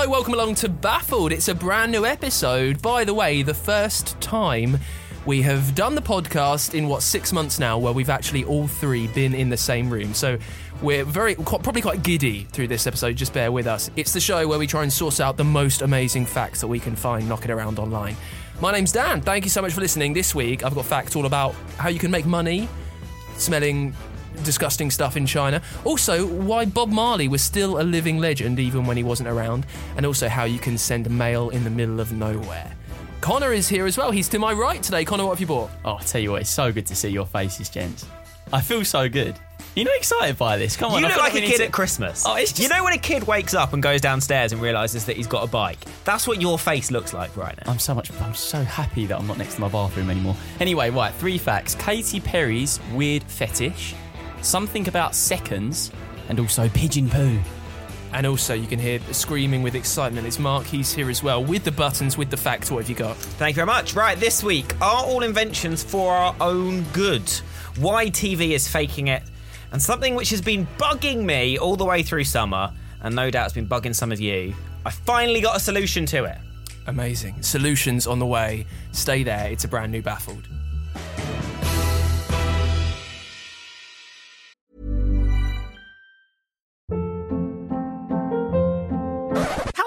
Hello, welcome along to Baffled. It's a brand new episode. By the way, the first time we have done the podcast in what six months now, where we've actually all three been in the same room. So we're very quite, probably quite giddy through this episode. Just bear with us. It's the show where we try and source out the most amazing facts that we can find knocking around online. My name's Dan. Thank you so much for listening. This week I've got facts all about how you can make money smelling disgusting stuff in China. Also, why Bob Marley was still a living legend even when he wasn't around, and also how you can send mail in the middle of nowhere. Connor is here as well. He's to my right today. Connor, what have you bought? Oh, I tell you what, it's so good to see your faces, gents. I feel so good. You're not excited by this? Come on, You I look feel like a kid to- at Christmas. Oh, it's just- You know when a kid wakes up and goes downstairs and realizes that he's got a bike? That's what your face looks like right now. I'm so much. I'm so happy that I'm not next to my bathroom anymore. Anyway, right, three facts: Katy Perry's weird fetish, something about seconds, and also pigeon poo. And also, you can hear screaming with excitement. It's Mark. He's here as well with the buttons, with the facts. What have you got? Thank you very much. Right, this week, are all inventions for our own good? Why TV is faking it? And something which has been bugging me all the way through summer, and no doubt it's been bugging some of you. I finally got a solution to it. Amazing. Solutions on the way. Stay there. It's a brand new Baffled.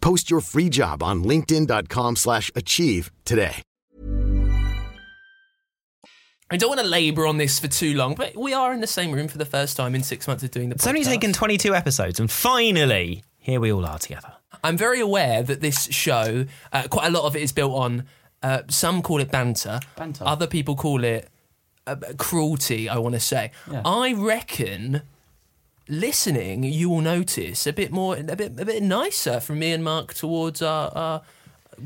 Post your free job on linkedin.com/achieve slash achieve today. I don't want to labour on this for too long, but we are in the same room for the first time in six months of doing the It's only taken 22 episodes, and finally, here we all are together. I'm very aware that this show, uh, quite a lot of it is built on. Uh, some call it banter. Banter. Other people call it uh, cruelty. I want to say. Yeah. I reckon. Listening, you will notice a bit more, a bit, a bit nicer from me and Mark towards our, our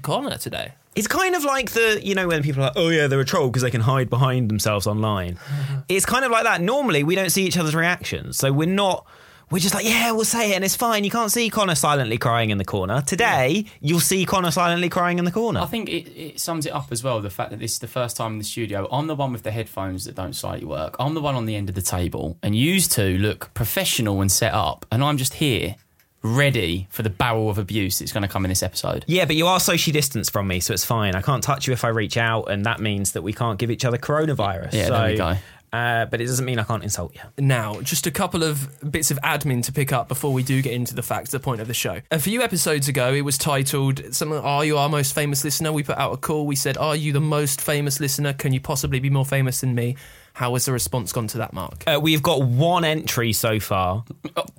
Connor today. It's kind of like the, you know, when people are like, oh yeah, they're a troll because they can hide behind themselves online. it's kind of like that. Normally, we don't see each other's reactions. So we're not, we're just like, yeah, we'll say it and it's fine. You can't see Connor silently crying in the corner. Today, you'll see Connor silently crying in the corner. I think it, it sums it up as well. The fact that this is the first time in the studio. I'm the one with the headphones that don't slightly work. I'm the one on the end of the table, and you two look professional and set up, and I'm just here, ready for the barrel of abuse that's going to come in this episode. yeah, but you are socially distanced from me, so it's fine. I can't touch you if I reach out, and that means that we can't give each other coronavirus. Yeah, so, there we go. Uh, but it doesn't mean I can't insult you. Now, just a couple of bits of admin to pick up before we do get into the facts, the point of the show. A few episodes ago, it was titled something, Are You Our Most Famous Listener? We put out a call. We said, Are you the most famous listener? Can you possibly be more famous than me? How has the response gone to that, Mark? Uh, we've got one entry so far.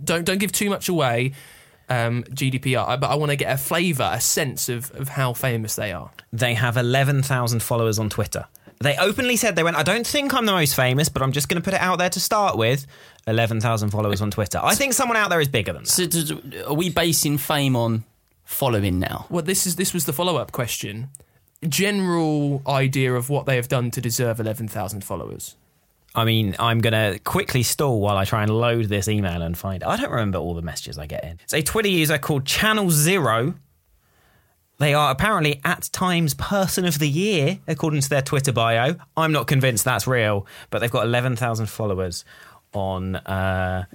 Don't don't give too much away, um, GDPR, but I want to get a flavour, a sense of, of how famous they are. They have 11,000 followers on Twitter. They openly said they went, I don't think I'm the most famous, but I'm just going to put it out there to start with. 11,000 followers on Twitter. I think someone out there is bigger than that. So, does- are we basing fame on following now? Well, this is this was the follow up question. General idea of what they have done to deserve 11,000 followers. I mean, I'm going to quickly stall while I try and load this email and find it. I don't remember all the messages I get in. It's a Twitter user called Channel Zero. They are apparently at times person of the year, according to their Twitter bio. I'm not convinced that's real, but they've got 11,000 followers on uh,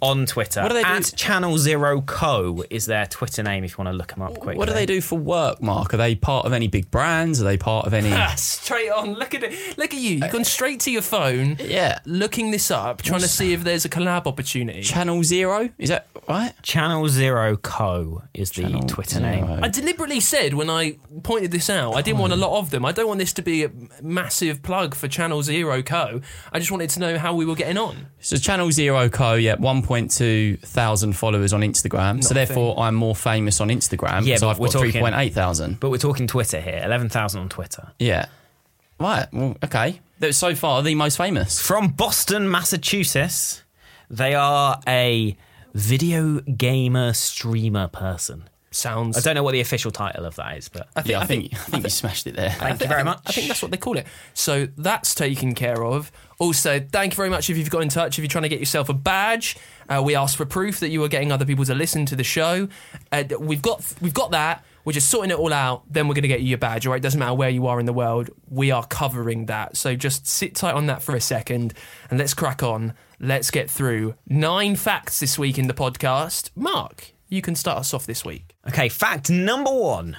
on Twitter. What do they do? At Channel Zero Co is their Twitter name if you want to look them up quickly. What do they do for work, Mark? Are they part of any big brands? Are they part of any? Straight on. Look at it. Look at you. You've gone straight to your phone. Yeah. Looking this up, trying to see if there's a collab opportunity. Channel Zero? Is that right? Channel Zero Co is the Channel Twitter name. I deliberately said when I pointed this out, I didn't want a lot of them. I don't want this to be a massive plug for Channel Zero Co. I just wanted to know how we were getting on. So Channel Zero Co. Yeah, 1.2 thousand followers on Instagram. so Not a therefore, I'm more famous on Instagram Yeah, because but I've we're got talking- 3.8 thousand. But we're talking Twitter here. Eleven thousand on Twitter. Yeah. Right. Well, okay. They're so far the most famous. From Boston, Massachusetts, they are a video gamer streamer person. Sounds. I don't know what the official title of that is, but I think, Yeah, I I think think I think you smashed it there. thank you very much. I think that's what they call it. So that's taken care of. Also, thank you very much if you've got in touch. If you're trying to get yourself a badge, uh, we asked for proof that you were getting other people to listen to the show. Uh, we've got we've got that. We're just sorting it all out. Then we're going to get you your badge. All right, doesn't matter where you are in the world. We are covering that. So just sit tight on that for a second, and let's crack on. Let's get through nine facts this week in the podcast. Mark, you can start us off this week. Okay, fact number one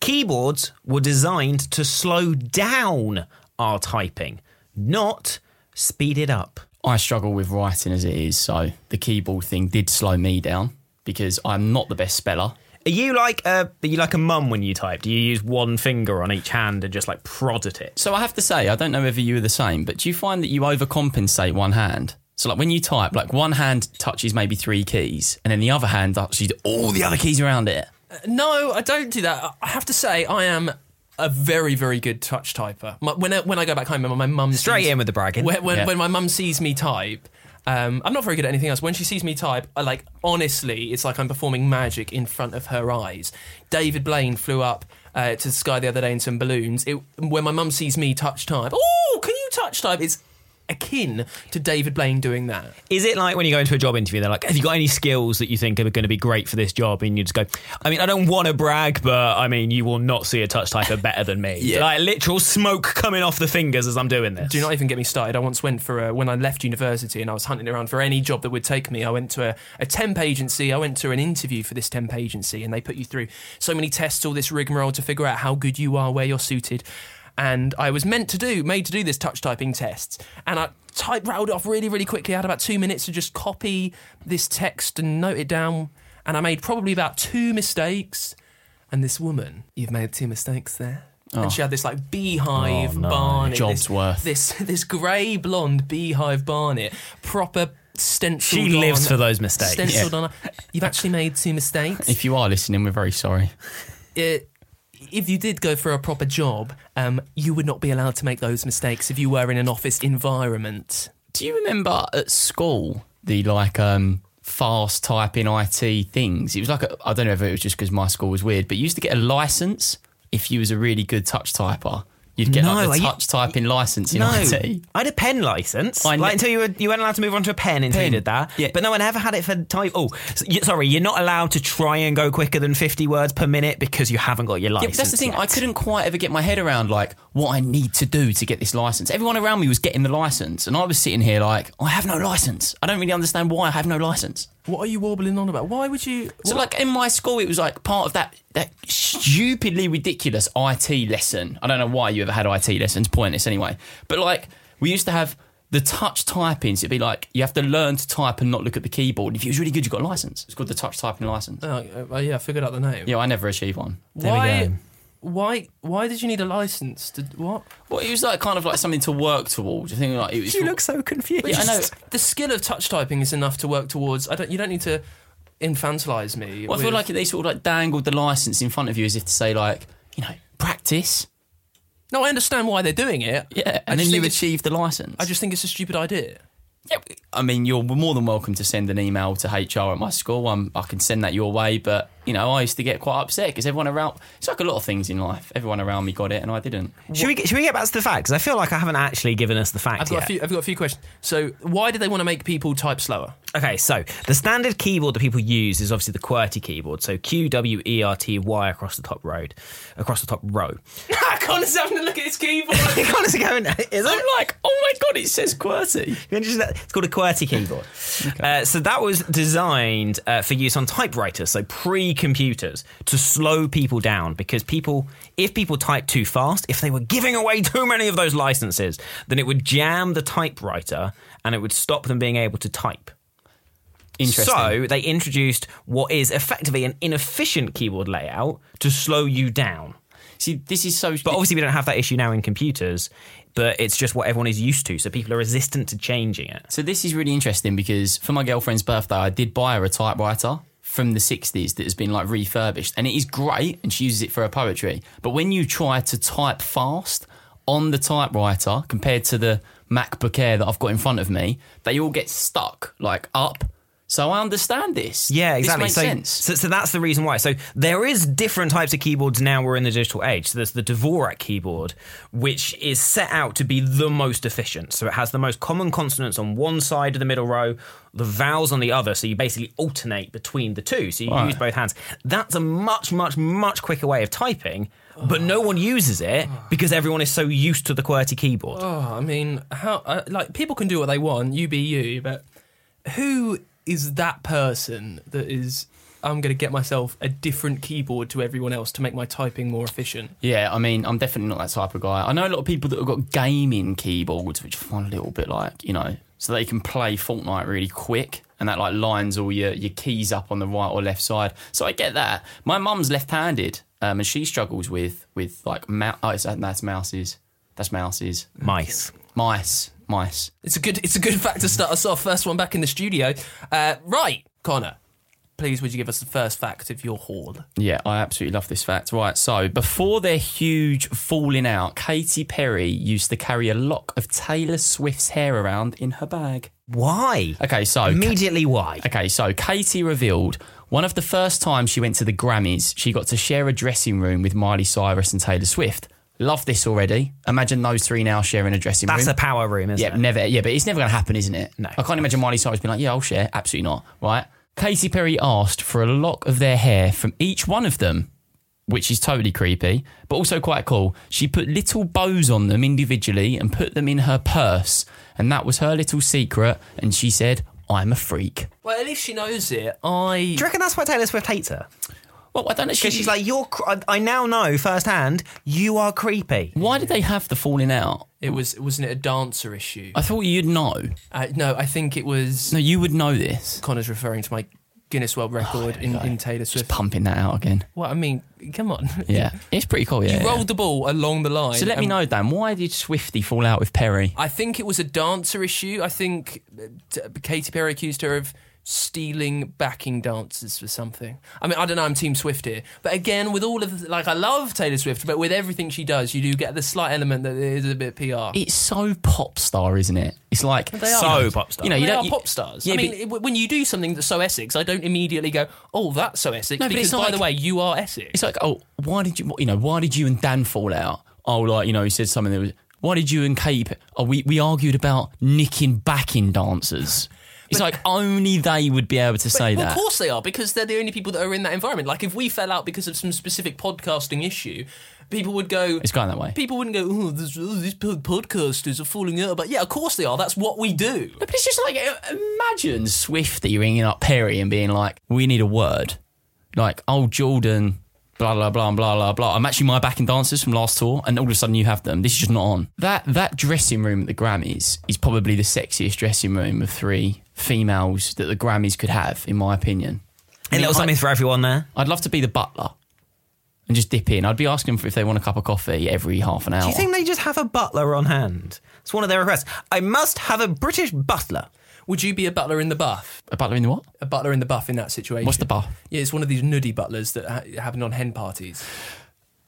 keyboards were designed to slow down our typing, not speed it up. I struggle with writing as it is, so the keyboard thing did slow me down because I'm not the best speller. Are you like a are you like a mum when you type? Do you use one finger on each hand and just like prod at it? So I have to say, I don't know whether you are the same, but do you find that you overcompensate one hand? So like when you type, like one hand touches maybe three keys, and then the other hand touches all the other keys around it. Uh, no, I don't do that. I have to say, I am a very, very good touch typer. My, when I, when I go back home, and my mum Straight sees, in with the bragging. When, when, Yeah. when my mum sees me type, um, I'm not very good at anything else. When she sees me type, I like honestly, it's like I'm performing magic in front of her eyes. David Blaine flew up uh, to the sky the other day in some balloons. It, when my mum sees me touch type, oh, can you touch type? It's akin to David Blaine doing that. Is it like when you go into a job interview, they're like, "Have you got any skills that you think are going to be great for this job?" And you just go, "I mean, I don't want to brag, but I mean, you will not see a touch typer better than me." Yeah. Like literal smoke coming off the fingers as I'm doing this. Do not even get me started. I once went for a, when I left university and I was hunting around for any job that would take me. I went to a, a temp agency. I went to an interview for this temp agency, and they put you through so many tests, all this rigmarole to figure out how good you are, where you're suited. And I was meant to do, made to do this touch typing test, and I type rattled it off really, really quickly. I had about two minutes to just copy this text and note it down, and I made probably about two mistakes. And this woman, you've made two mistakes there. And she had this like beehive Oh, no. barnet, Job's this, worth. this this grey blonde beehive barnet, proper stenciled. She lives on- for those mistakes. Stenciled on. You've actually made two mistakes. If you are listening, we're very sorry. Uh, if you did go for a proper job, um, you would not be allowed to make those mistakes if you were in an office environment. Do you remember at school the like um fast typing IT things? It was like a, I don't know if it was just because my school was weird, but you used to get a license if you was a really good touch typer. You'd get No, like the you- touch typing license in No, IT. I had a pen license. I like until you were you weren't allowed to move on to a pen until you did that. Yeah. But no one ever had it for type. Oh, so you- sorry, you're not allowed to try and go quicker than 50 words per minute because you haven't got your license. but that's the thing. yet. I couldn't quite ever get my head around like what I need to do to get this license. Everyone around me was getting the license, and I was sitting here like, I have no license. I don't really understand why I have no license. What are you warbling on about? Why would you? So, what- like in my school, it was like part of that that stupidly ridiculous IT lesson. I don't know why you ever had IT lessons. Pointless anyway. But like we used to have the touch typing. It'd be like you have to learn to type and not look at the keyboard. If you was really good, you got a license. It's called the touch typing license. Oh, uh, yeah, I figured out the name. Yeah, I never achieved one. There we why? Go. Why? Why did you need a license? To what? Well, it was like kind of like something to work towards. I think like it was. You look so confused. Yeah, I know. The skill of touch typing is enough to work towards. I don't. You don't need to infantilize me. Well, I feel with- like they sort of like dangled the license in front of you as if to say like, you know, practice. No, I understand why they're doing it. Yeah, I and then just you think it's- achieve the license. I just think it's a stupid idea. Yeah, I mean, you're more than welcome to send an email to HR at my school. I'm, I can send that your way, but you know, I used to get quite upset because everyone around. It's like a lot of things in life. Everyone around me got it, and I didn't. Should we, get, should we get back to the facts? 'Cause I feel like I haven't actually given us the fact I've got yet. a few. I've got a few questions. So, why do they want to make people type slower? Okay, so the standard keyboard that people use is obviously the QWERTY keyboard. So Q W E R T Y across the top road, across the top row. Connor's having a look at his keyboard. Honestly, going, is I'm it? like, oh my god, it says QWERTY. You can just- It's called a QWERTY keyboard. Uh, so that was designed uh, for use on typewriters, so pre-computers, to slow people down because people, if people type too fast, if they were giving away too many of those licenses, then it would jam the typewriter and it would stop them being able to type. So they introduced what is effectively an inefficient keyboard layout to slow you down. See, this is so. But obviously, we don't have that issue now in computers. But it's just what everyone is used to, so people are resistant to changing it. So this is really interesting because for my girlfriend's birthday, I did buy her a typewriter from the 60s that has been like refurbished and it is great and she uses it for her poetry. But when you try to type fast on the typewriter compared to the MacBook Air that I've got in front of me, they all get stuck like up. So I understand this. Yeah, exactly. This so, sense. so, so that's the reason why. So there is different types of keyboards now. We're in the digital age. So there's the Dvorak keyboard, which is set out to be the most efficient. So it has the most common consonants on one side of the middle row, the vowels on the other. So you basically alternate between the two. So you Right. use both hands. That's a much, much, much quicker way of typing. But no one uses it because everyone is so used to the QWERTY keyboard. Oh, I mean, how uh, like people can do what they want, you be you, but who is that person that is I'm going to get myself a different keyboard to everyone else to make my typing more efficient? Yeah, I mean, I'm definitely not that type of guy. I know a lot of people that have got gaming keyboards, which I find a little bit like, you know, so they can play Fortnite really quick and that like lines all your, your keys up on the right or left side. So I get that. My mum's left-handed, um, and she struggles with with like mou- oh, it's, that's mouses, that's mouses, Mice. mice, mice. It's a good it's a good fact to start us off. First one back in the studio. Uh, right, Connor. Please, would you give us the first fact of your haul? Yeah, I absolutely love this fact. Right, so before their huge falling out, Katy Perry used to carry a lock of Taylor Swift's hair around in her bag. Why? Okay, so Immediately, why? Okay, so Katy revealed one of the first times she went to the Grammys, she got to share a dressing room with Miley Cyrus and Taylor Swift. Love this already. Imagine those three now sharing a dressing room. That's room. a power room, isn't yeah, it? never. Yeah, but it's never going to happen, isn't it? No. I can't imagine Miley Cyrus being like, "Yeah, I'll share." Absolutely not. Right? Katy Perry asked for a lock of their hair from each one of them, which is totally creepy, but also quite cool. She put little bows on them individually and put them in her purse, and that was her little secret. And she said, "I'm a freak." Well, at least she knows it. I Do you reckon that's why Taylor Swift hates her? Well, I don't know. Because she's like, you're. Cr- I- I now know firsthand you are creepy. Why did they have the falling out? it was wasn't it a dancer issue? I thought you'd know. Uh, no, I think it was. No, you would know this. Connor's referring to my Guinness World Record in, in Taylor Swift. Just pumping that out again. Well, I mean, come on. Yeah, it's pretty cool. Yeah. You yeah. rolled the ball along the line. So let me and know, Dan. Why did Swifty fall out with Perry? I think it was a dancer issue. I think uh, t- Katy Perry accused her of stealing backing dancers for something. I mean, I don't know. I'm Team Swift here, but again, with all of the, like, I love Taylor Swift, but with everything she does, you do get the slight element that it is a bit PR. It's so pop star, isn't it? It's like They are. So pop star. You know, you they don't are you- pop stars. Yeah, I mean, but- when you do something that's so Essex, I don't immediately go, "Oh, that's so Essex," No, but because it's by like- the way, you are Essex. It's like, oh, why did you? You know, why did you and Dan fall out? Oh, like you know, he said something that was. Why did you and Kate? Oh, we we argued about nicking backing dancers. It's like only they would be able to say well, that. Of course they are, because they're the only people that are in that environment. Like if we fell out because of some specific podcasting issue, people would go. It's going that way. People wouldn't go, oh, this, oh, these podcasters are falling out. But yeah, of course they are. That's what we do. But it's just like uh, imagine Swifty ringing up Perry and being like, "We need a word," like, "Oh, Jordan." Blah blah blah blah blah blah. I'm actually my backing dancers from last tour, and all of a sudden you have them. This is just not on. That that dressing room at the Grammys is probably the sexiest dressing room of three females that the Grammys could have, in my opinion. A little I- something for everyone there. I'd love to be the butler and just dip in. I'd be asking for if they want a cup of coffee every half an hour. Do you think they just have a butler on hand? It's one of their requests. I must have a British butler. Would you be a butler in the buff? a butler in the what? A butler in the buff in that situation? What's the buff? Yeah, it's one of these nuddy butlers that ha- happen on hen parties.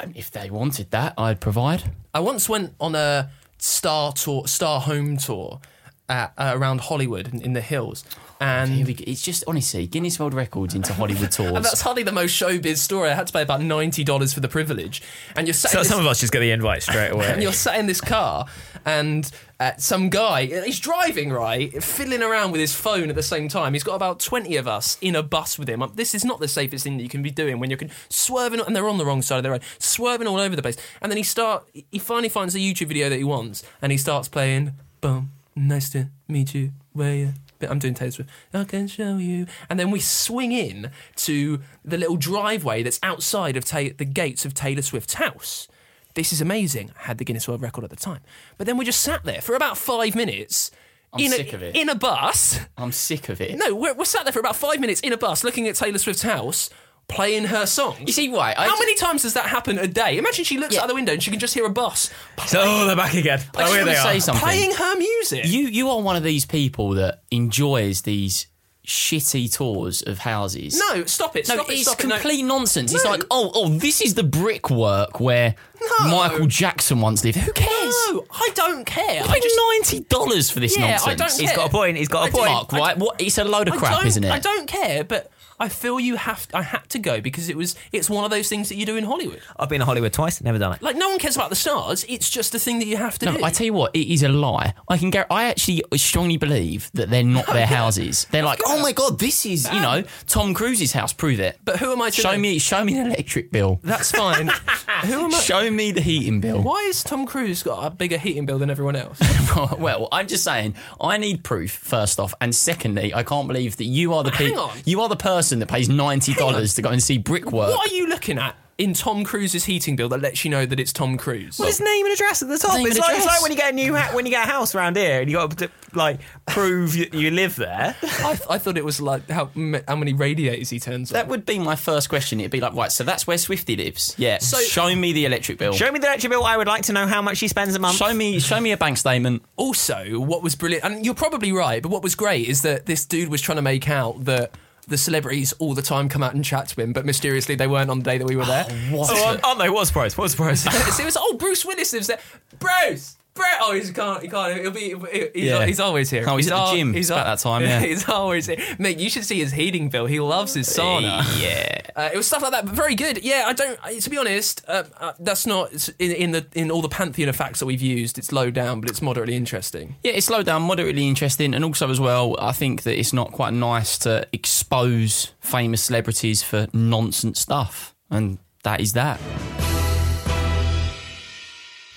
And if they wanted that, I'd provide. I once went on a star tour, star home tour, at, uh, around Hollywood in, in the hills, and Here we go. It's just honestly Guinness World Records into Hollywood tours. and that's hardly the most showbiz story. I had to pay about ninety dollars for the privilege, and you're sat So in this- some of us just get the invite straight away. and you're sat in this car, and uh, some guy, he's driving, right, fiddling around with his phone at the same time. He's got about 20 of us in a bus with him. This is not the safest thing that you can be doing when you're con- swerving, and they're on the wrong side of the road, swerving all over the place. And then he start, he finally finds a YouTube video that he wants, and he starts playing, boom, nice to meet you, where you? I'm doing Taylor Swift. I can show you. And then we swing in to the little driveway that's outside of Ta- the gates of Taylor Swift's house this is amazing. I had the Guinness World Record at the time. But then we just sat there for about five minutes I'm in, sick a, of it. in a bus. I'm sick of it. No, we're, we're sat there for about five minutes in a bus looking at Taylor Swift's house, playing her songs. You see, why? I How many times does that happen a day? Imagine she looks Yeah. out the window and she can just hear a bus So oh, they're back again. I Oh, just here want they to are. say something. playing her music. You you are one of these people that enjoys these shitty tours of houses. no, stop it. No, it. it's Stop it. No. complete nonsense. It's like, oh, oh, this is the brickwork where No. Michael Jackson once lived. Who cares? No, I don't care. I I paid just. ninety dollars for this Yeah, I nonsense. don't He's care. got a point. He's got a I point. Mark, right? What? It's a load of I crap, isn't it? I don't care, but I feel you have. I had to go because it was. It's one of those things that you do in Hollywood. I've been to Hollywood twice. Never done it. Like no one cares about the stars. It's just a thing that you have to No, do. I tell you what, it is a lie. I can gar- I actually strongly believe that they're not their houses. They're like, oh my god, this is you know Tom Cruise's house. Prove it. but who am I to Show know? me, show me the electric bill. That's fine. who am I? Show me the heating bill. Why has Tom Cruise got a bigger heating bill than everyone else? well, I'm just saying, I need proof first off, and secondly, I can't believe that you are the pe- you are the person that pays ninety dollars to go and see brickwork. what are you looking at in Tom Cruise's heating bill that lets you know that it's Tom Cruise? Well, his name and address at the top. Name It's and like, it's address. like when you get a new ha- when you get a house around here and you got to like prove you, you live there. I, I thought it was like how m- how many radiators he turns on. that would be my first question. It'd be like, right, so that's where Swifty lives. Yeah. So- show me the electric bill. Show me the electric bill. I would like to know how much he spends a month. Show me, show me a bank statement. also, what was brilliant, and you're probably right, but what was great is that this dude was trying to make out that the celebrities all the time come out and chat to him, but mysteriously they weren't on the day that we were there. Oh, what? Oh, aren't- aren't they? What a surprise! What a surprise! so it was, oh, Bruce Willis lives there. Bruce! Bruce! Oh, he's can't, he can't, he'll be, he's, Yeah. he's always here. Oh, he's at the al- gym. About that time, yeah. he's always here. Mate, you should see his heating bill. He loves his sauna. Yeah. Uh, it was stuff like that, but very good. Yeah, I don't. I- To be honest, uh, uh, that's not it's in, in the in all the pantheon of facts that we've used. It's low down, but it's moderately interesting. Yeah, it's slowed down, moderately interesting, and also as well, I think that it's not quite nice to expose famous celebrities for nonsense stuff, and that is that.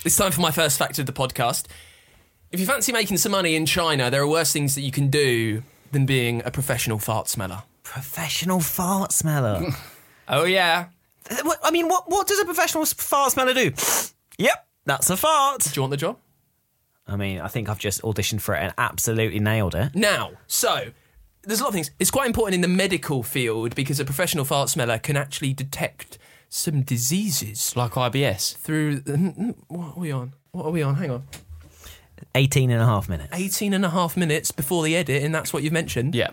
It's time for my first fact of the podcast. If you fancy making some money in China, there are worse things that you can do than being a professional fart smeller. professional fart smeller. Oh yeah. What- I mean, what what does a professional s- fart smeller do? Yep, that's a fart. Do you want the job? I mean, I think I've just auditioned for it and absolutely nailed it. Now, so there's a lot of things. It's quite important in the medical field because a professional fart smeller can actually detect some diseases Like IBS. through. What are we on? What are we on? Hang on. 18 and a half minutes. 18 and a half minutes before the edit, and that's what you've mentioned. Yeah.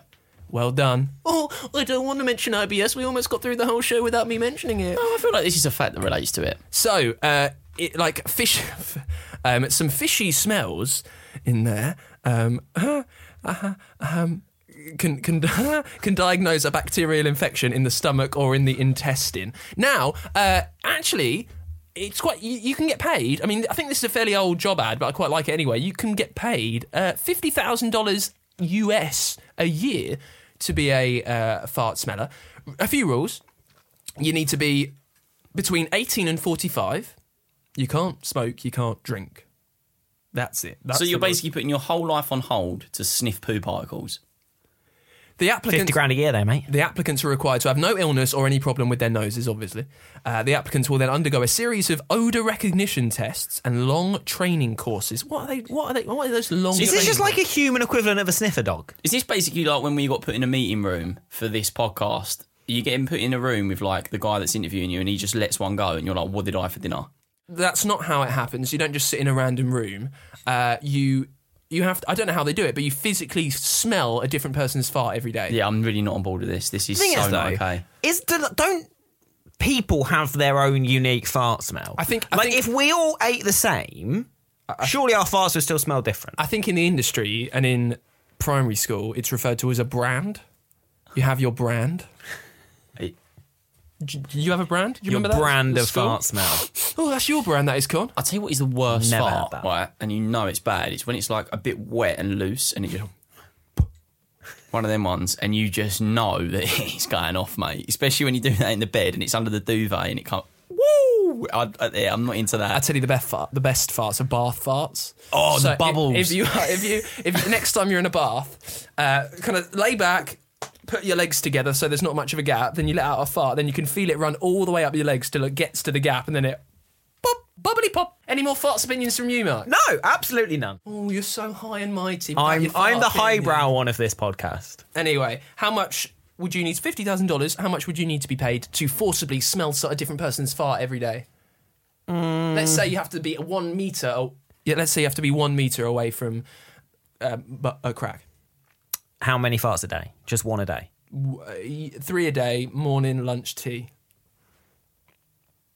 Well done. Oh, I don't want to mention IBS. We almost got through the whole show without me mentioning it. Oh, I feel like this is a fact that relates to it. So, uh, it, like fish, um, some fishy smells in there. Um, uh, um, can can can diagnose a bacterial infection in the stomach or in the intestine. Now, uh, actually. It's quite. You, you can get paid. I mean, I think this is a fairly old job ad, but I quite like it anyway. You can get paid uh, fifty thousand dollars US a year to be a uh, fart smeller. A few rules: you need to be between 18 and 45. You can't smoke, you can't drink. That's it. That's so you're basically putting your whole life on hold to sniff poo particles. The 50 applicants. grand a year, though, mate. The applicants are required to have no illness or any problem with their noses, obviously. Uh, the applicants will then undergo a series of odor recognition tests and long training courses. What are they? What are they? What are those long? Is this just like a human equivalent of a sniffer dog? Is this basically like when we got put in a meeting room for this podcast? You get him put in a room with like the guy that's interviewing you, and he just lets one go, and you're like, "What did I for dinner?" That's not how it happens. You don't just sit in a random room. Uh, you you have. To, I don't know how they do it, but you physically smell a different person's fart every day. Yeah, I'm really not on board with this. This is thing so is, not though, okay. is do, don't people have their own unique fart smell? I think- I like think- if we all ate the same, Surely our farts would still smell different. I think in the industry and in primary school, it's referred to as a brand. You have your brand. Hey. Do do you have a brand? Do you Your remember that? brand of school? fart smell. Oh, that's your brand. That is con. I'll tell you what is the worst Never fart, had that. right? And you know it's bad. It's when it's like a bit wet and loose, and it just one of them ones, and you just know that it's going off, mate. Especially when you do that in the bed and it's under the duvet and it can't. Woo! I, I, yeah, I'm not into that. I that. tell you the best fart, the best farts are bath farts. Oh, the if- bubbles. If, you, if you, if next time you're in a bath, uh, kind of lay back, put your legs together so there's not much of a gap. Then you let out a fart. Then you can feel it run all the way up your legs till it gets to the gap, and then it pop, bubbly pop. Any more farts opinions from you, Mark? No, absolutely none. Oh, you're so high and mighty. I'm I'm the highbrow one of this podcast. Anyway, how much would you need? Fifty thousand dollars. How much would you need to be paid to forcibly smell a different person's fart every day? Let's say you have to be one meter. Yeah, let's say you have to be one meter away from um, a crack. How many farts a day? Just one a day. Uh, Three a day, morning, lunch, tea.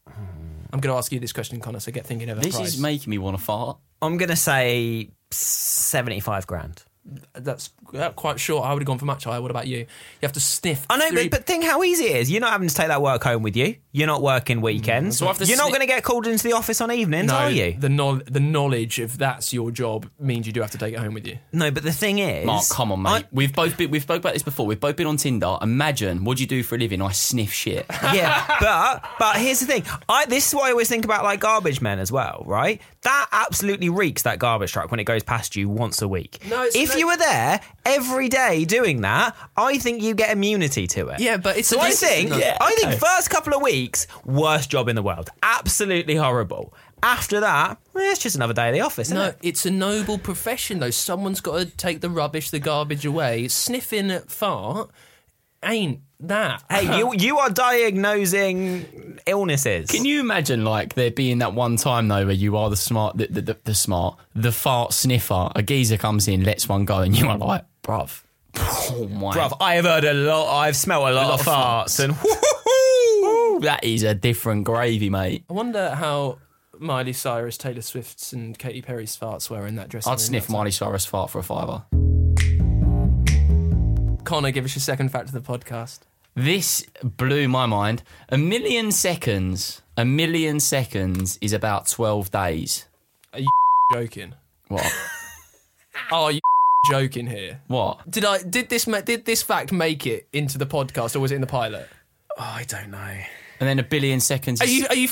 I'm going to ask you this question, Connor. So get thinking of a This price. is making me want to fart. I'm gonna say seventy-five grand. That's uh, quite short. I would have gone for much higher. What about you? You have to sniff. I know, three- but, but think how easy it is. You're not having to take that work home with you. You're not working weekends. So I have to You're not going to get called into the office on evenings, no, are you? the knowl- the knowledge of that's your job means you do have to take it home with you. No, but the thing is, Mark, come on, mate. I- we've both been, we've spoke about this before. We've both been on Tinder. Imagine what do you do for a living? I sniff shit. yeah, but but here's the thing. I this is why I always think about like garbage men as well, right? That absolutely reeks that garbage truck when it goes past you once a week. No, it's- if no- you were there every day doing that, I think you get immunity to it. Yeah, but it's so a I dis- think no. I think first couple of weeks worst job in the world, absolutely horrible. After that, well, it's just another day at the office. Isn't No, it? it's a noble profession though. Someone's got to take the rubbish, the garbage away. Sniffing at fart ain't that. Hey, you you are diagnosing illnesses. Can you imagine like there being that one time though where you are the smart, the, the, the, the smart, the fart sniffer? A geezer comes in, lets one go, and you are like, bruv, oh my, Bruv, I have heard a lot. I've smelled a lot, lot of of farts, and that is a different gravy, mate. I wonder how Miley Cyrus, Taylor Swift's, and Katy Perry's farts were in that dressing I'd room sniff that time. Miley Cyrus fart for a fiver. Connor, give us your second fact of the podcast. This blew my mind. A million seconds, a million seconds is about twelve days. Are you joking? What? Are you joking here? what? Did I did this ma- did this fact make it into the podcast or was it in the pilot? oh, I don't know. And then a billion seconds. Are is- you are you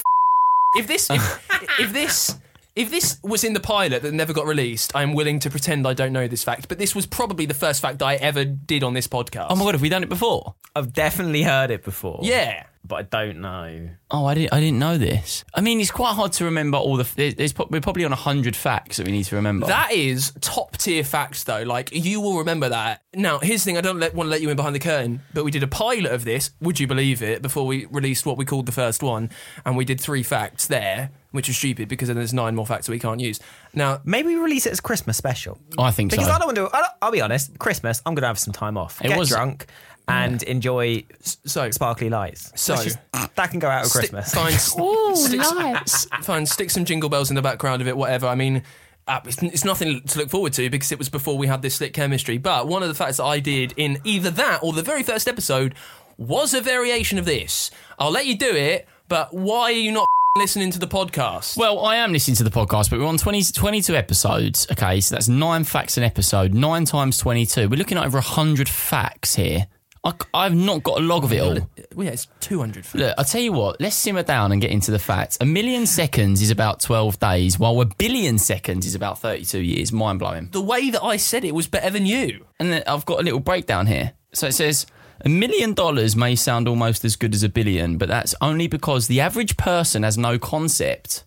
if this if, if this if this was in the pilot that never got released, I'm willing to pretend I don't know this fact. But this was probably the first fact I ever did on this podcast. Oh my god, have we done it before? I've definitely heard it before. Yeah. but I don't know. Oh, I didn't. I didn't know this. I mean, it's quite hard to remember all the. There's, there's pro- we're probably on hundred facts that we need to remember. That is top tier facts, though. Like you will remember that. Now, here's the thing: I don't let, want to let you in behind the curtain, but we did a pilot of this. Would you believe it? Before we released what we called the first one, and we did three facts there, which is stupid because then there's nine more facts that we can't use. Now, Maybe we release it as Christmas special. I think so. Because so. I don't want to. I don't- I'll be honest. Christmas, I'm going to have some time off, It get was- drunk, and enjoy so sparkly lights. So- just- that can go out at Stick- Christmas. Fine, stick, s- fine. Stick some jingle bells in the background of it, whatever. I mean, uh, it's, it's nothing to look forward to because it was before we had this slick chemistry. But one of the facts that I did in either that or the very first episode was a variation of this. I'll let you do it, but why are you not listening to the podcast? Well, I am listening to the podcast, but we're on 20, 22 episodes. Okay, so that's nine facts an episode. Nine times 22. We're looking at over 100 facts here. I, have not got a log of it all. Well, yeah, it's 200 facts. Look, I'll tell you what, let's simmer down and get into the facts. A million seconds is about 12 days, while a billion seconds is about 32 years. Mind blowing. The way that I said it was better than you. And I've got a little breakdown here. So it says a million dollars may sound almost as good as a billion, but that's only because the average person has no concept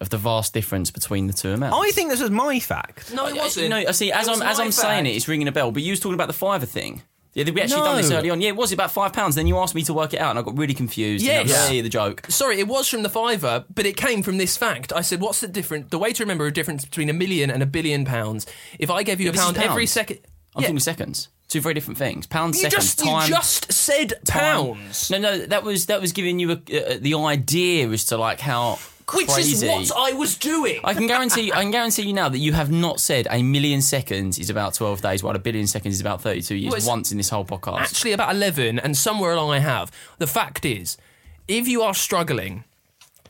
of the vast difference between the two amounts. I think this was my fact. No, it wasn't. No, I see. As It I'm as I'm saying it, it's ringing a bell. But you was talking about the fiver thing. Yeah, we actually done this early on. Yeah, it was about five pounds. Then you asked me to work it out, and I got really confused. and I was Yes. like, yeah, the joke. Sorry, it was from the fiver, but it came from this fact. I said, "What's the difference? The way to remember a difference between a million and a billion pounds? If I gave you a pound every second, I'm Yeah. talking seconds. Two very different things. Pounds, you seconds, just time. you just said time. pounds. No, no, that was that was giving you a, uh, the idea as to like how crazy. Which is what I was doing. I can guarantee. I can guarantee you now that you have not said a million seconds is about twelve days, while a billion seconds is about thirty-two years Well, once in this whole podcast. Actually, about 11, and somewhere along I have. The fact is, if you are struggling,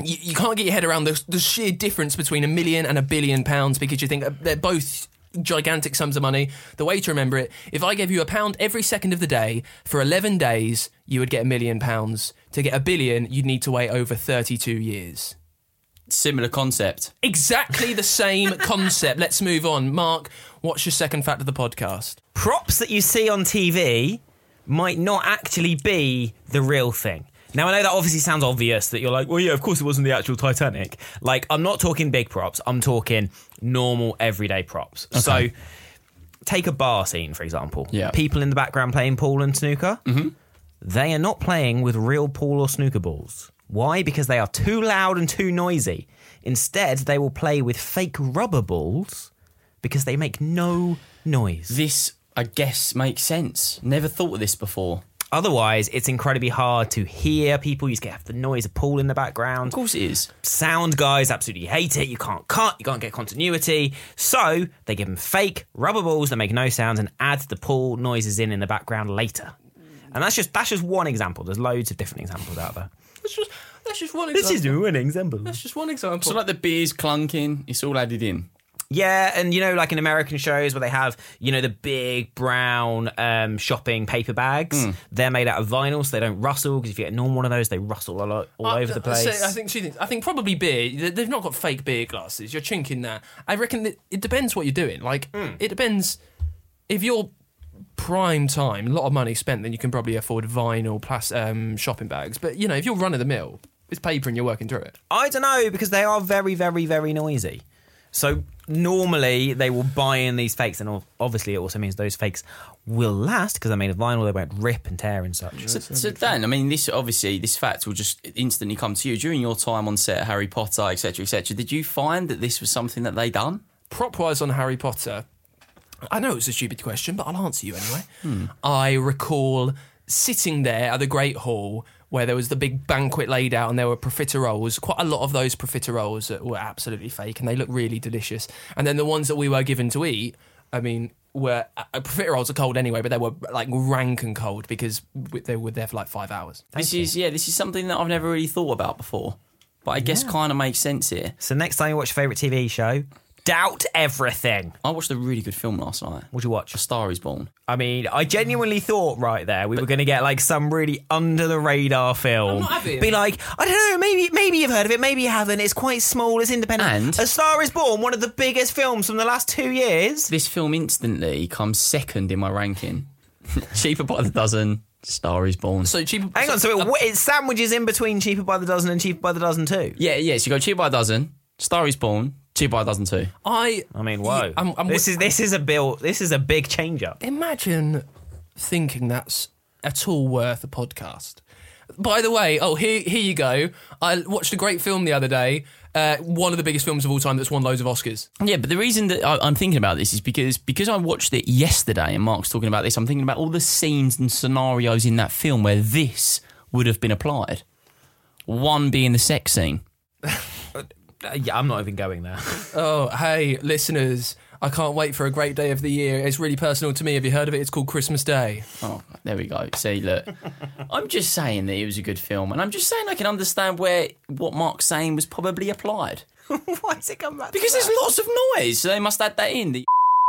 you, you can't get your head around the, the sheer difference between a million and a billion pounds because you think they're both gigantic sums of money. The way to remember it, if I gave you a pound every second of the day for 11 days, you would get a million pounds. To get a billion, you'd need to wait over 32 years. Similar concept. Exactly the same concept. Let's move on. Mark, what's your second fact of the podcast? props that you see on TV might not actually be the real thing. Now I know that obviously sounds obvious that you're like, well, yeah, of course it wasn't the actual Titanic. Like, I'm not talking big props. I'm talking normal, everyday props. So, take a bar scene for example. Yeah. people in the background playing pool and snooker. Mm-hmm. They are not playing with real pool or snooker balls. Why? Because they are too loud and too noisy. Instead, they will play with fake rubber balls because they make no noise. This, I guess, makes sense. Never thought of this before. Otherwise, it's incredibly hard to hear people. You just get the noise of pool in the background. Of course, it is. Sound guys absolutely hate it. You can't cut, you can't get continuity. So they give them fake rubber balls that make no sounds and add the pool noises in in the background later. And that's just that's just one example. There's loads of different examples out there. That's just, that's just one This example. is one example. That's just one example. So, like the beers clunking, it's all added in. Yeah, and you know, like in American shows where they have, you know, the big brown um, shopping paper bags. They're made out of vinyl, so they don't rustle. Because if you get a normal one of those, they rustle a lot all I- over the place. say- I think two things. I think probably beer. they- They've not got fake beer glasses. You're chinking that. I reckon that it depends what you're doing. Like it depends if you're prime time, a lot of money spent, then you can probably afford vinyl plus um, shopping bags. But you know, if you're run of the mill, it's paper and you're working through it. I don't know because they are very, very, very noisy. So normally they will buy in these fakes, and obviously it also means those fakes will last because they're made of vinyl. They won't rip and tear and such. So, so Dan, I mean, this obviously this fact will just instantly come to you during your time on set, Harry Potter, etc., etc. Did you find that this was something that they done? prop wise on Harry Potter, I know it's a stupid question, but I'll answer you anyway. Hmm. I recall sitting there at the Great Hall where there was the big banquet laid out and there were profiteroles. Quite a lot of those profiteroles that were absolutely fake and they looked really delicious. And then the ones that we were given to eat, I mean, were uh, profiteroles are cold anyway, but they were like rank and cold because w- they were there for like five hours. This is yeah, this is something that I've never really thought about before, but I guess kind of makes sense here. So next time you watch your favourite TV show, doubt everything. I watched a really good film last night. What'd you watch? A Star Is Born. I mean, I genuinely thought right there we were going to get like some really under the radar film. not having it. Be like, I don't know, maybe maybe you've heard of it, maybe you haven't. It's quite small, it's independent. And- A Star Is Born, one of the biggest films from the last two years. This film instantly comes second in my ranking. Cheaper by the dozen. Star Is Born. So cheap. Hang on, so it, it sandwiches in between Cheaper by the Dozen and Cheaper by the Dozen too. yeah, yeah. So you go cheaper by a dozen. Star Is Born. Cheaper by a dozen too. I I mean, whoa! Yeah, I'm- I'm this is this is a bill. This is a big change up. Imagine thinking that's at all worth a podcast. By the way, oh here here you go. I watched a great film the other day. Uh, one of the biggest films of all time that's won loads of Oscars. Yeah, but the reason that I, I'm thinking about this is because because I watched it yesterday and Mark's talking about this. I'm thinking about all the scenes and scenarios in that film where this would have been applied. One being the sex scene. Uh, yeah, I'm not even going there. Oh hey listeners, I can't wait for a great day of the year. It's really personal to me. Have you heard of it? It's called Christmas Day. Oh, there we go. See, look, I'm just saying that it was a good film, and I'm just saying I can understand where what Mark's saying was probably applied Why does it come back? because there's lots of noise, so they must add that in. The, do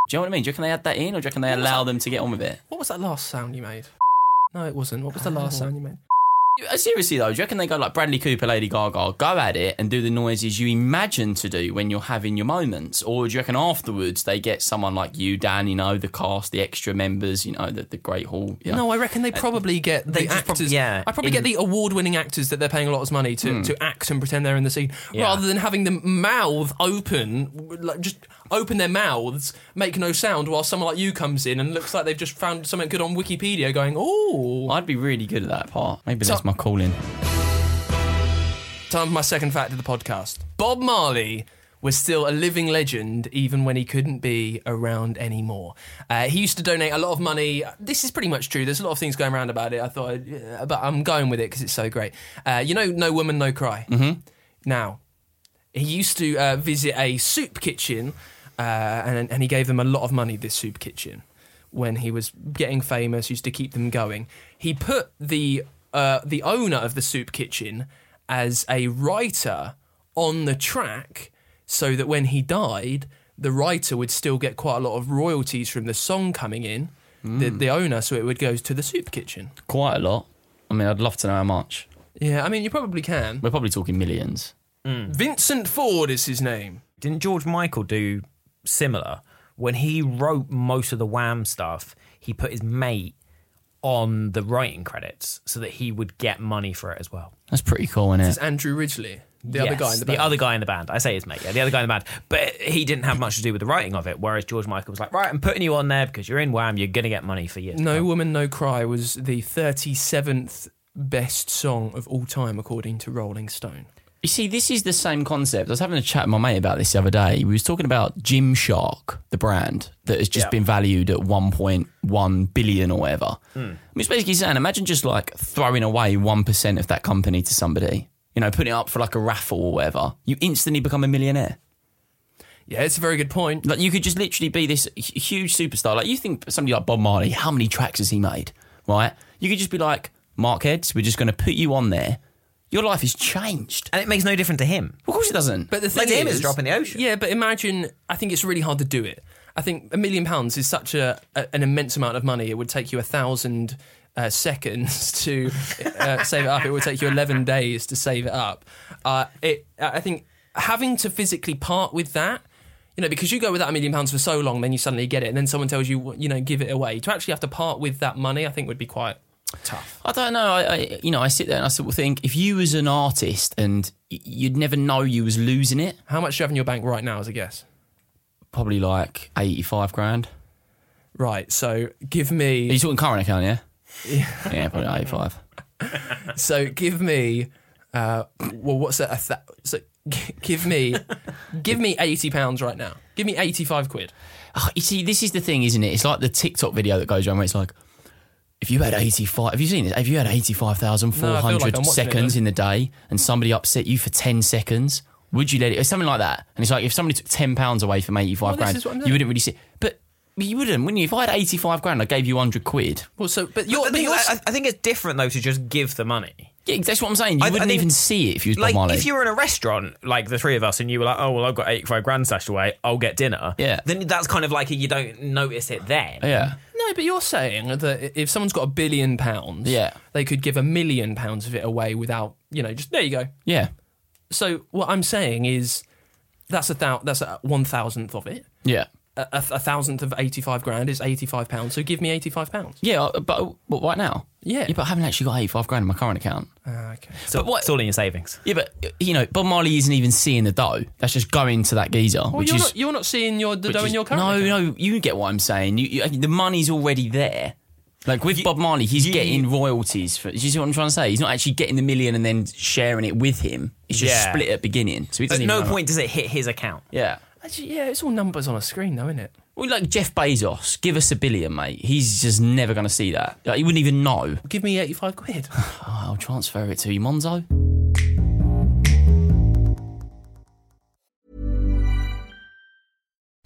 you know what I mean? Do you reckon they add that in, or do you reckon they allow them to get on with it? What was that last sound you made? No, it wasn't. What was the last sound you made? Uh, Seriously though, do you reckon they go like Bradley Cooper, Lady Gaga, go at it and do the noises you imagine to do when you're having your moments? Or do you reckon afterwards they get someone like you, Dan, you know, the cast, the extra members, you know, the, the Great Hall? You know? No, I reckon they probably get the They just prob- actors. yeah, I probably in- get the award-winning actors that they're paying a lot of money to, to act and pretend they're in the scene, Yeah. rather than having them mouth open, like just open their mouths, make no sound, while someone like you comes in and looks like they've just found something good on Wikipedia, going, "Oh." I'd be really good at that part. Maybe So- that's my calling. Time for my second fact of the podcast. Bob Marley was still a living legend even when he couldn't be around anymore. Uh, he used to donate a lot of money. This is pretty much true. There's a lot of things going around about it. I thought, I'd, uh, but I'm going with it because it's so great. Uh, you know, No Woman, No Cry. Mm-hmm. Now, he used to uh, visit a soup kitchen, uh, and and he gave them a lot of money. This soup kitchen, when he was getting famous, used to keep them going. He put the uh, the owner of the soup kitchen as a writer on the track, so that when he died, the writer would still get quite a lot of royalties from the song coming in. The, the owner, so it would go to the soup kitchen. Quite a lot. I mean, I'd love to know how much. Yeah, I mean, you probably can. We're probably talking millions. Vincent Ford is his name. Didn't George Michael do similar? When he wrote most of the Wham stuff, he put his mate on the writing credits so that he would get money for it as well. That's pretty cool, isn't it? It's it? Andrew Ridgeley, the other guy in the band. The other guy in the band. I say his mate, yeah, the other guy in the band. But he didn't have much to do with the writing of it. Whereas George Michael was like, right, I'm putting you on there because you're in Wham. You're gonna get money for years. No come." Woman, No Cry was the 37th best song of all time, according to Rolling Stone. You see, this is the same concept. I was having a chat with my mate about this the other day. We was talking about Gymshark, the brand that has just Yeah. been valued at 1.1 billion or whatever. Hmm. I mean, it's basically saying, imagine just like throwing away 1% of that company to somebody, you know, putting it up for like a raffle or whatever. You instantly become a millionaire. Yeah, it's a very good point. Like you could just literally be this huge superstar. Like you think somebody like Bob Marley, how many tracks has he made? Right? You could just be like, Mark Heads, we're just going to put you on there. Your life is changed. and it makes no difference to him. Of course it doesn't. But the thing Like to him, is, it's a drop in the ocean. Yeah, but imagine. I think it's really hard to do it. I think a million pounds is such a, a an immense amount of money. It would take you a thousand uh, seconds to uh, save it up. It would take you eleven days to save it up. Uh, it. I think having to physically part with that. You know, because you go without a million pounds for so long, then you suddenly get it, and then someone tells you, you know, give it away. To actually have to part with that money, I think would be quite tough. I don't know. I, I, you know, I sit there and I sort of think if you was an artist and you'd never know you was losing it, How much do you have in your bank right now, as a guess? probably like eighty-five grand. Right. So give Are me. you talking current account? Yeah. Yeah, yeah probably eighty-five. So give me. Uh, well, what's that? a th- So give me, give me eighty pounds right now. Give me eighty-five quid. Oh, you see, this is the thing, isn't it? It's like the TikTok video that goes around where it's like, if you had eighty-five, have you seen it? If you had eighty-five thousand four No, I feel like I'm watching it, seconds though. in the day, and somebody upset you for ten seconds, would you let it? It's something like that. And it's like if somebody took ten pounds away from eighty-five Well, this grand, is what I'm you saying. wouldn't really see. But you wouldn't, wouldn't you? If I had eighty-five grand, I gave you hundred quid. Well, so but you're, I but think, you're I, I think it's different though to just give the money. Yeah, that's what I'm saying. You I- I wouldn't think- even see it if you was Bob Like Marley. if you were in a restaurant, like the three of us, and you were like, "Oh well, I've got eighty-five grand stashed away. I'll get dinner." Yeah. Then that's kind of like a, you don't notice it then. yeah. no, but you're saying that if someone's got a billion pounds, Yeah. they could give a million pounds of it away without, you know, just there you go. Yeah. So what I'm saying is, that's a thou- that's a one thousandth of it. Yeah. A, a, a thousandth of eighty-five grand is eighty-five pounds. So give me eighty-five pounds. Yeah, uh, but, but right now? Yeah. Yeah, but I haven't actually got 85 grand in my current account. Ah, okay. So But what- it's all in your savings. Yeah, but, uh, you know, Bob Marley isn't even seeing the dough. That's just going to that geezer. Well, which you're is, not you're not seeing your the which dough in your current No, account. no, no, you get what I'm saying. You, you, the money's already there. Like with Bob Marley, he's you- getting royalties. For, do you see what I'm trying to say? He's not actually getting the million and then sharing it with him. It's just Yeah. split at beginning. So he At doesn't no even know. point does it hit his account. Yeah. Actually, yeah, it's all numbers on a screen, though, isn't it? Well, like Jeff Bezos, give us a billion, mate. He's just never going to see that. Like, he wouldn't even know. Give me eighty-five quid. I'll transfer it to you, Monzo.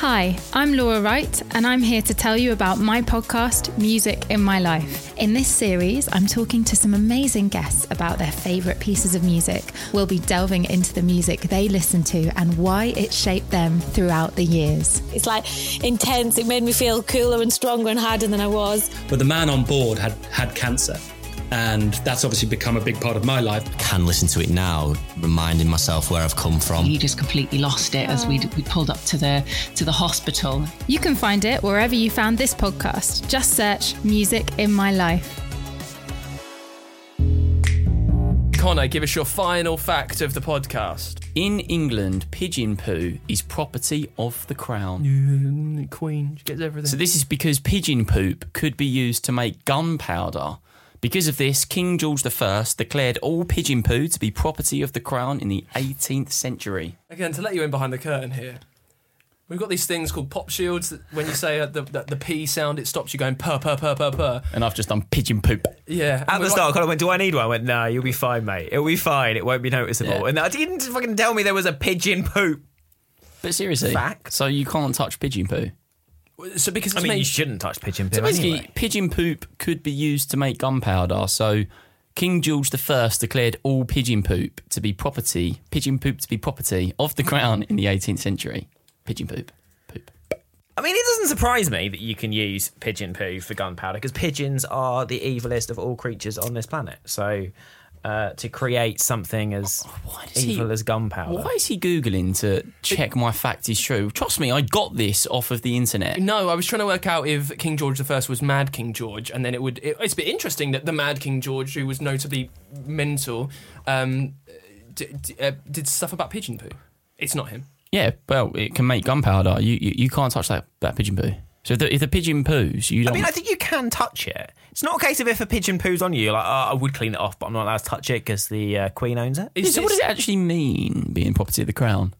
Hi, I'm Laura Wright, and I'm here to tell you about my podcast, Music in My Life. In this series, I'm talking to some amazing guests about their favourite pieces of music. We'll be delving into the music they listen to and why it shaped them throughout the years. It's like intense. It made me feel cooler and stronger and harder than I was. But the man on board had had cancer. And that's obviously become a big part of my life. Can listen to it now, reminding myself where I've come from. You just completely lost it as we we pulled up to the to the hospital. You can find it wherever you found this podcast. Just search Music in My Life. Connor, give us your final fact of the podcast. In England, pigeon poo is property of the crown. Queen she gets everything. So this is because pigeon poop could be used to make gunpowder. Because of this, King George I declared all pigeon poo to be property of the crown in the 18th century. Again, to let you in behind the curtain here, we've got these things called pop shields. That when you say uh, the, the the p sound, it stops you going purr purr purr purr purr. And I've just done pigeon poop. Yeah. At the we're start, I kind of went, "Do I need one?" I went, "No, you'll be fine, mate. It'll be fine. It won't be noticeable." Yeah. And I didn't fucking tell me there was a pigeon poop. But seriously, Fact. so you can't touch pigeon poo. So because I mean, made, you shouldn't touch pigeon poo So basically, anyway. pigeon poop could be used to make gunpowder. So King George I declared all pigeon poop to be property, pigeon poop to be property of the crown in the 18th century. Pigeon poop, poop. I mean, it doesn't surprise me that you can use pigeon poo for gunpowder because pigeons are the evilest of all creatures on this planet. So, uh, to create something as Why does he- evil as gunpowder, Why is he googling to check my fact is true? Trust me, I got this off of the internet. No, I was trying to work out if King George I was Mad King George, and then it would. It, it's a bit interesting that the Mad King George, who was notably mental, um, d- d- uh, did stuff about pigeon poo. It's not him. Yeah, well, it can make gunpowder. You you, you can't touch that, that pigeon poo. So if the, if the pigeon poos, you don't. I mean, I think you can touch it. It's not a case of if a pigeon poos on you, you're like, oh, I would clean it off, but I'm not allowed to touch it because the uh, queen owns it. It's, so what does it actually mean being property of the crown?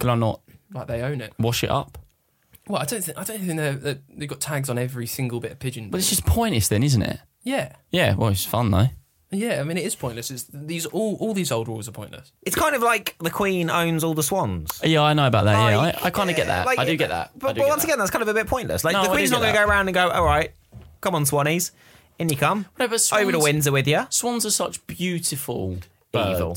Can I not like they own it? wash it up? Well, I don't think I don't think they're, they're, they've got tags on every single bit of pigeon. But it's just pointless then, isn't it? yeah, Yeah, well, it's fun though. Yeah. I mean, it is pointless. It's these all all these old rules are pointless. It's kind of like the queen owns all the swans. Yeah, I know about that. yeah, Like, I, I kind of get that. like, I do get that. I But, do but get once that. again, that's kind of a bit pointless. Like No, the I do queen's get not going to that. go around and go, all right, come on, swannies, in you come, No, but over to swans- Windsor with you. Swans are such beautiful Evil.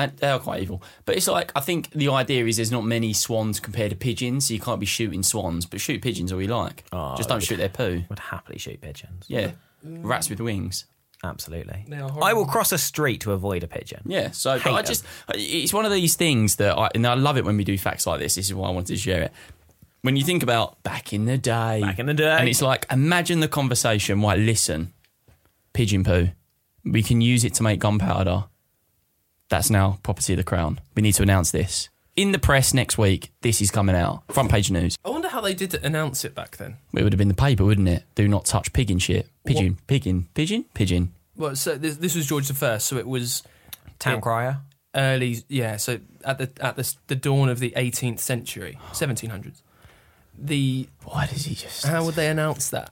And they are quite evil. But it's like, I think the idea is there's not many swans compared to pigeons, so you can't be shooting swans, but shoot pigeons all you like. Oh, Just don't shoot their poo. Would happily shoot pigeons. Yeah. Rats with wings. Absolutely. I will cross a street to avoid a pigeon. Yeah, so but Hate I them. just it's one of these things that I and I love it when we do facts like this. This is why I wanted to share it. When you think about back in the day, Back in the day. and it's like imagine the conversation. Right, listen, pigeon poo, we can use it to make gunpowder. That's now property of the crown. We need to announce this in the press next week. This is coming out front page news. I wonder how they did announce it back then. It would have been the paper, wouldn't it? Do not touch pigeon shit. Pigeon, pigeon, pigeon, pigeon. Well, so this, this was George the First, so it was Town crier. early. Yeah, so at the at the the dawn of the 18th century, 1700s. The Why does he just? how would they announce that?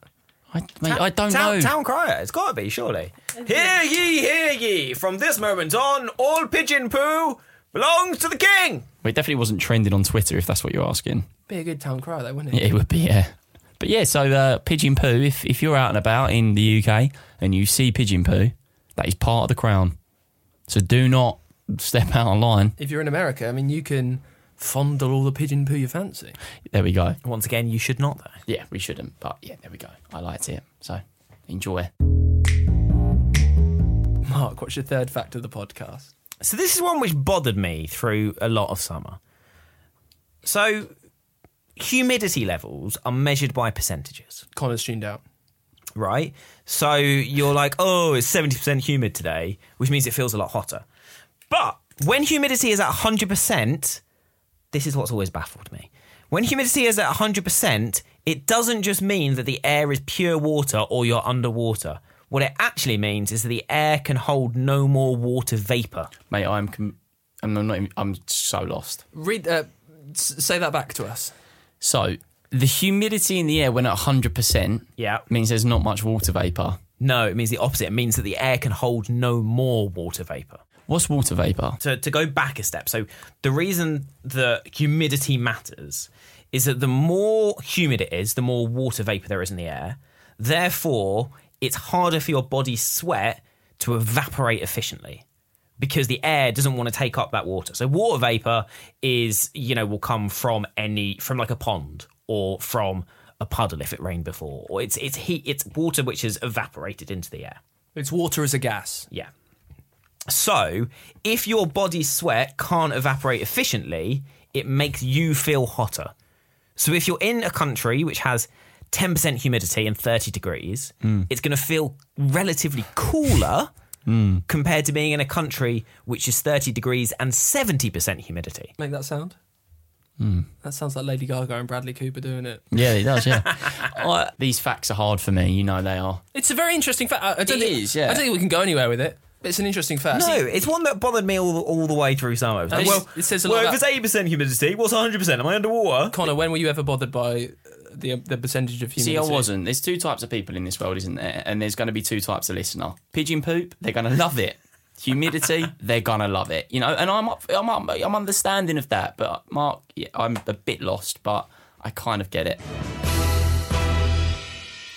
I, mate, I don't town, know. Town crier. It's got to be, surely. Hear ye, hear ye. From this moment on, all pigeon poo belongs to the king. Well, it definitely wasn't trending on Twitter, if that's what you're asking. Be a good town crier, though, wouldn't it? Yeah, it would be, yeah. But yeah, so uh, pigeon poo, if, if you're out and about in the UK and you see pigeon poo, that is part of the crown. So do not step out online. If you're in America, I mean, you can fondle all the pigeon poo you fancy. There we go. Once again, you should not, though. Yeah, we shouldn't, but yeah, there we go. I liked it. So enjoy. Mark, what's your third fact of the podcast? So this is one which bothered me through a lot of summer. So humidity levels are measured by percentages, Connor's tuned out. right? So you're like, oh, it's 70% humid today, which means it feels a lot hotter. But when humidity is at 100%, this is what's always baffled me. When humidity is at 100%, it doesn't just mean that the air is pure water or you're underwater. What it actually means is that the air can hold no more water vapor. Mate, I'm. Com- I'm not. Even, I'm so lost. Read. Uh, s- say that back to us. So the humidity in the air when at 100 percent Yeah. means there's not much water vapor. No, it means the opposite. It means that the air can hold no more water vapor. What's water vapor? to, to go back a step, so the reason that humidity matters is that the more humid it is, the more water vapor there is in the air. Therefore, it's harder for your body's sweat to evaporate efficiently because the air doesn't want to take up that water. So water vapor is, you know, will come from any from like a pond or from a puddle if it rained before, or it's it's heat, it's water which has evaporated into the air. It's water as a gas. Yeah. So, if your body's sweat can't evaporate efficiently, it makes you feel hotter. So, if you're in a country which has 10% humidity and 30 degrees, hmm. it's going to feel relatively cooler compared to being in a country which is 30 degrees and 70% humidity. Make that sound. That sounds like Lady Gaga and Bradley Cooper doing it. Yeah, it does. Yeah. I- these facts are hard for me. You know they are. It's a very interesting fact. I, I don't It think, is, yeah. I don't think we can go anywhere with it. But it's an interesting fact. No, it's one that bothered me all, all the way through summer. Like, well, it says a lot well about- if it's 80% humidity, what's 100%? Am I underwater? Connor, when were you ever bothered by uh, the the percentage of humidity? See, I wasn't. There's two types of people in this world, isn't there? And there's going to be two types of listener. Pigeon poop, they're going to love it. Humidity, they're going to love it. You know, and I'm up, I'm up, I'm understanding of that. But Mark, yeah, I'm a bit lost, but I kind of get it.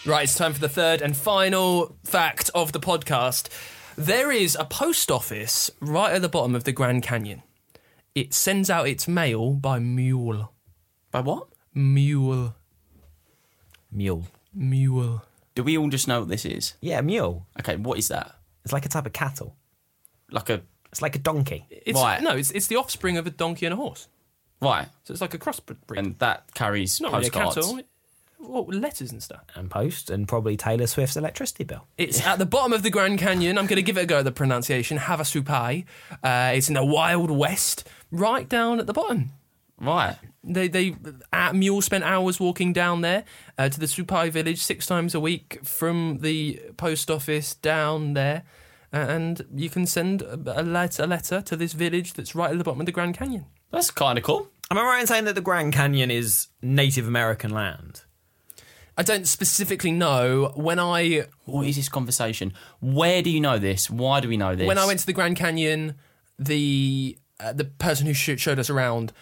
Right, it's time for the third and final fact of the podcast. There is a post office right at the bottom of the Grand Canyon. It sends out its mail by mule. By what? Mule. Mule. Mule. Do we all just know what this is? Yeah, mule. Okay, what is that? It's like a type of cattle. Like a It's like a donkey. It's, Right. No, it's, it's the offspring of a donkey and a horse. right, So it's like a crossbreed. and that carries Not really a postcards. cattle. Well, letters and stuff. and post and probably Taylor Swift's electricity bill. It's at the bottom of the Grand Canyon. I'm going to give it a go at the pronunciation. Havasupai. Uh, it's in the Wild West, right down at the bottom. Right. They they uh, Mule spent hours walking down there uh, to the Supai village six times a week from the post office down there, uh, and you can send a, a letter, a letter to this village that's right at the bottom of the Grand Canyon. That's kind of cool. Am I right in saying that the Grand Canyon is Native American land? I don't specifically know when I What is this conversation? Where do you know this? Why do we know this? when I went to the Grand Canyon, the uh, the person who sh- showed us around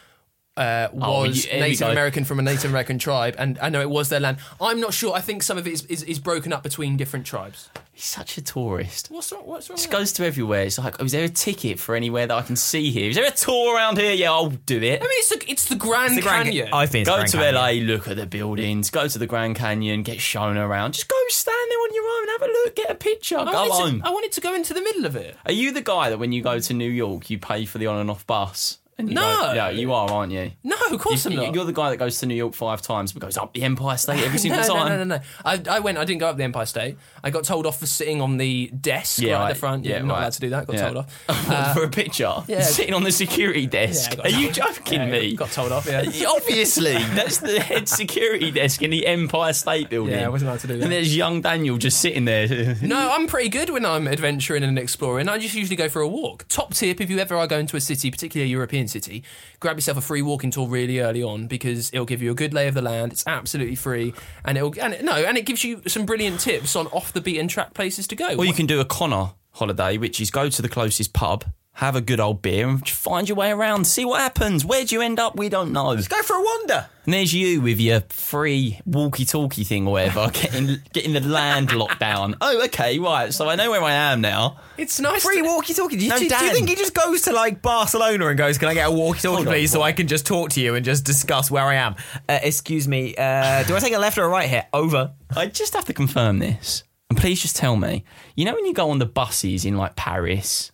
uh, Oh, was you- Native. American from a Native American tribe, and I know it was their land. I'm not sure. I think some of it is, is, is broken up between different tribes. He's such a tourist. What's wrong? What's wrong? Just with that? goes to everywhere. It's like, oh, is there a ticket for anywhere that I can see here? Is there a tour around here? Yeah, I'll do it. I mean, it's the, it's the Grand The Grand- Canyon. I think it's Go Grand to Canyon. LA, look at the buildings, go to the Grand Canyon, get shown around. Just go stand there on your own, have a look, get a picture, I go wanted, home. to, I wanted to go into the middle of it. Are you the guy that when you go to New York, you pay for the on and off bus? And you No. go- yeah, you are, aren't you? No, of course You- I'm not. You're the guy that goes to New York five times but goes up the Empire State every single no, time. No, no, no, no. I, I went. I didn't go up the Empire State. I got told off for sitting on the desk Yeah, right, at the front. Yeah, You're not right. allowed to do that. Got Yeah. told off. Uh, for a picture, yeah. sitting on the security desk. Yeah, Are you joking yeah, me? Got told off. Yeah. Yeah, Obviously, that's the head security desk in the Empire State Building. Yeah, I wasn't allowed to do that. And there's young Daniel just sitting there. No, I'm pretty good when I'm adventuring and exploring. I just usually go for a walk. Top tip if you ever are going to a city, particularly a European city, grab yourself a free walking tour really early on because it'll give you a good lay of the land. It's absolutely free, and it'll and it, no, and it gives you some brilliant tips on off the beaten track places to go. Or you can do a Connor holiday, which is go to the closest pub, have a good old beer, and find your way around. See what happens. Where do you end up? We don't know. Go for a wander. And there's you with your free walkie-talkie thing or whatever, getting getting the land locked down. Oh, okay, right. So I know where I am now. It's nice. Free to- walkie talkie. Do, you- No, do, do you Dan. think he just goes to like Barcelona and goes, Can I get a walkie talkie, Hold on, please, so? I can just talk to you and just discuss where I am? Uh, excuse me, uh, do I take a left or a right here? Over. I just have to confirm this, and please just tell me. You know when you go on the buses in like Paris,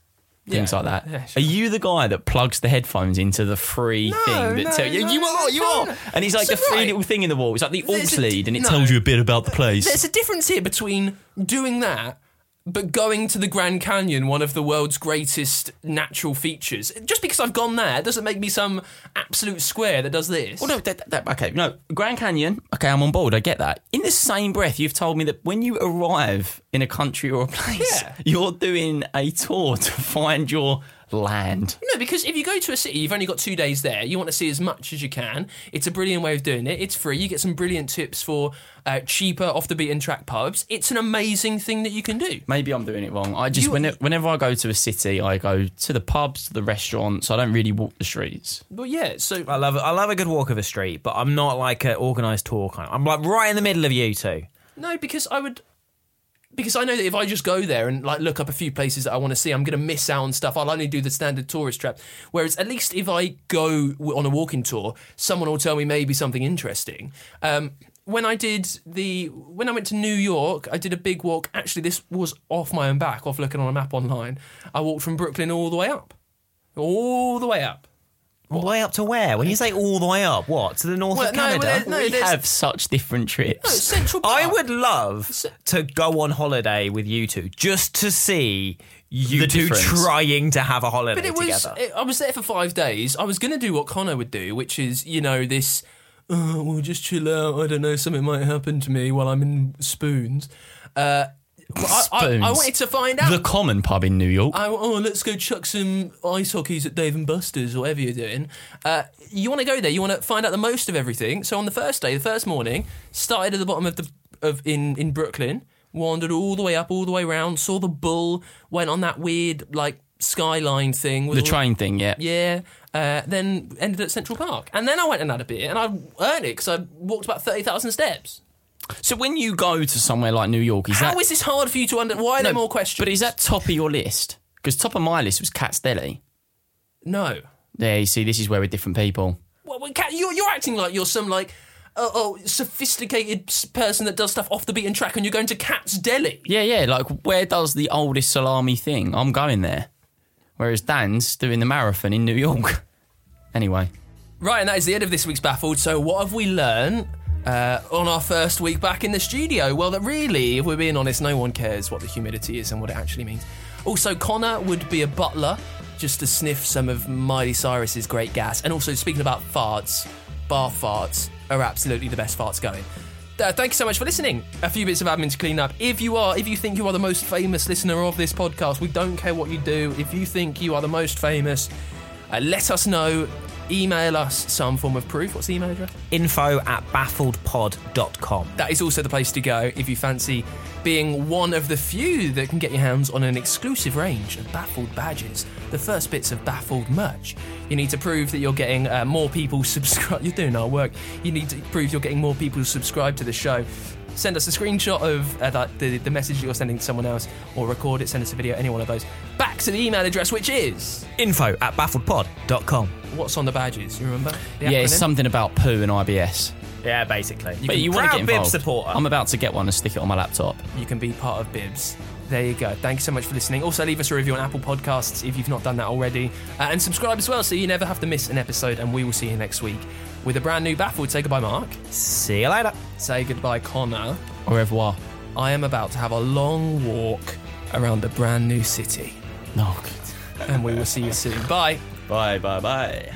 things Yeah, like that. yeah, sure. Are you the guy that plugs the headphones into the free thing that no, tell you no, you are you no, are? And he's like So the free right. little thing in the wall. It's like the There's aux a- lead, and it no. tells you a bit about the place. There's a difference here between doing that but going to the Grand Canyon, one of the world's greatest natural features, just because I've gone there doesn't make me some absolute square that does this. Well, no, that, that, okay, no, Grand Canyon. Okay, I'm on board. I get that. In the same breath, you've told me that when you arrive in a country or a place, Yeah. you're doing a tour to find your land. No, because if you go to a city, you've only got two days there. You want to see as much as you can. It's a brilliant way of doing it. It's free. You get some brilliant tips for uh, cheaper, off the beaten track pubs. It's an amazing thing that you can do. Maybe I'm doing it wrong. I just You- when, whenever I go to a city, I go to the pubs, to the restaurants. I don't really walk the streets. But yeah, so I love I love a good walk of a street, but I'm not like an organised tour kind. I'm like right in the middle of you two. No, because I would. Because I know that if I just go there and like look up a few places that I want to see, I'm going to miss out on stuff. I'll only do the standard tourist trap. Whereas at least if I go on a walking tour, someone will tell me maybe something interesting. Um, when I did the when I went to New York, I did a big walk. Actually, this was off my own back, off looking on a map online. I walked from Brooklyn all the way up, all the way up. All the way up to where? When you say all the way up, what to the north Well, of no, well, Canada? there- no, we there's- have such different trips. No, Central I would love to go on holiday with you two just to see you The two difference. trying to have a holiday But it was. together. It, I was there for five days. I was going to do what Connor would do, which is, you know, this. Oh, we'll just chill out. I don't know. Something might happen to me while I'm in spoons. Uh, but I, I, I wanted to find out. The Common pub in New York. I, oh, let's go chuck some ice hockeys at Dave and Buster's or whatever you're doing. Uh, you want to go there. You want to find out the most of everything. So on the first day, the first morning, started at the bottom of the of in in Brooklyn, wandered all the way up, all the way round, saw the bull, went on that weird like skyline thing. with the all- train thing, yeah. Yeah. Uh, then ended at Central Park, and then I went and had a beer, and I earned it because I walked about thirty thousand steps. So when you go to somewhere like New York, is How that is this hard for you to under? Why are there more questions? But is that top of your list? Because top of my list was Katz's Deli. no? There, you see, this is where we're different people. Well, well, Kat, you're, you're acting like you're some like oh, oh sophisticated s- person that does stuff off the beaten track, and you're going to Katz's Deli. Yeah, yeah. Like, where does the oldest salami thing? I'm going there. Whereas Dan's doing the marathon in New York. anyway, Right, and that is the end of this week's Baffled. So, what have we learned uh, on our first week back in the studio? Well, that really, if we're being honest, no one cares what the humidity is and what it actually means. Also, Connor would be a butler just to sniff some of Miley Cyrus's great gas. And also, speaking about farts, bar farts are absolutely the best farts going. Uh, thank you so much for listening. A few bits of admin to clean up. If you are, if you think you are the most famous listener of this podcast, we don't care what you do. If you think you are the most famous, uh, let us know. Email us some form of proof. What's the email address? Info at baffledpod.com. That is also the place to go if you fancy being one of the few that can get your hands on an exclusive range of Baffled badges, the first bits of Baffled merch. You need to prove that you're getting uh, more people subscribe. You're doing our work. You need to prove you're getting more people subscribed to the show. Send us a screenshot of uh, that, the, the message that you're sending to someone else, or record it, send us a video, any one of those. Back to the email address, which is Info at baffledpod.com. what's on the badges. You remember? The yeah, it's acronym? something about poo and IBS. Yeah, basically. but you want to Proud get Bib involved. supporter. I'm about to get one and stick it on my laptop. you can be part of Bibs. There you go. Thank you so much for listening. Also, leave us a review on Apple Podcasts if you've not done that already. Uh, and subscribe as well so you never have to miss an episode. And we will see you next week with a brand new Baffled. Say goodbye, Mark. See you later. Say goodbye, Connor. Au revoir. I am about to have a long walk around the brand new city. No. And we will see you soon. Bye. Bye, bye, bye.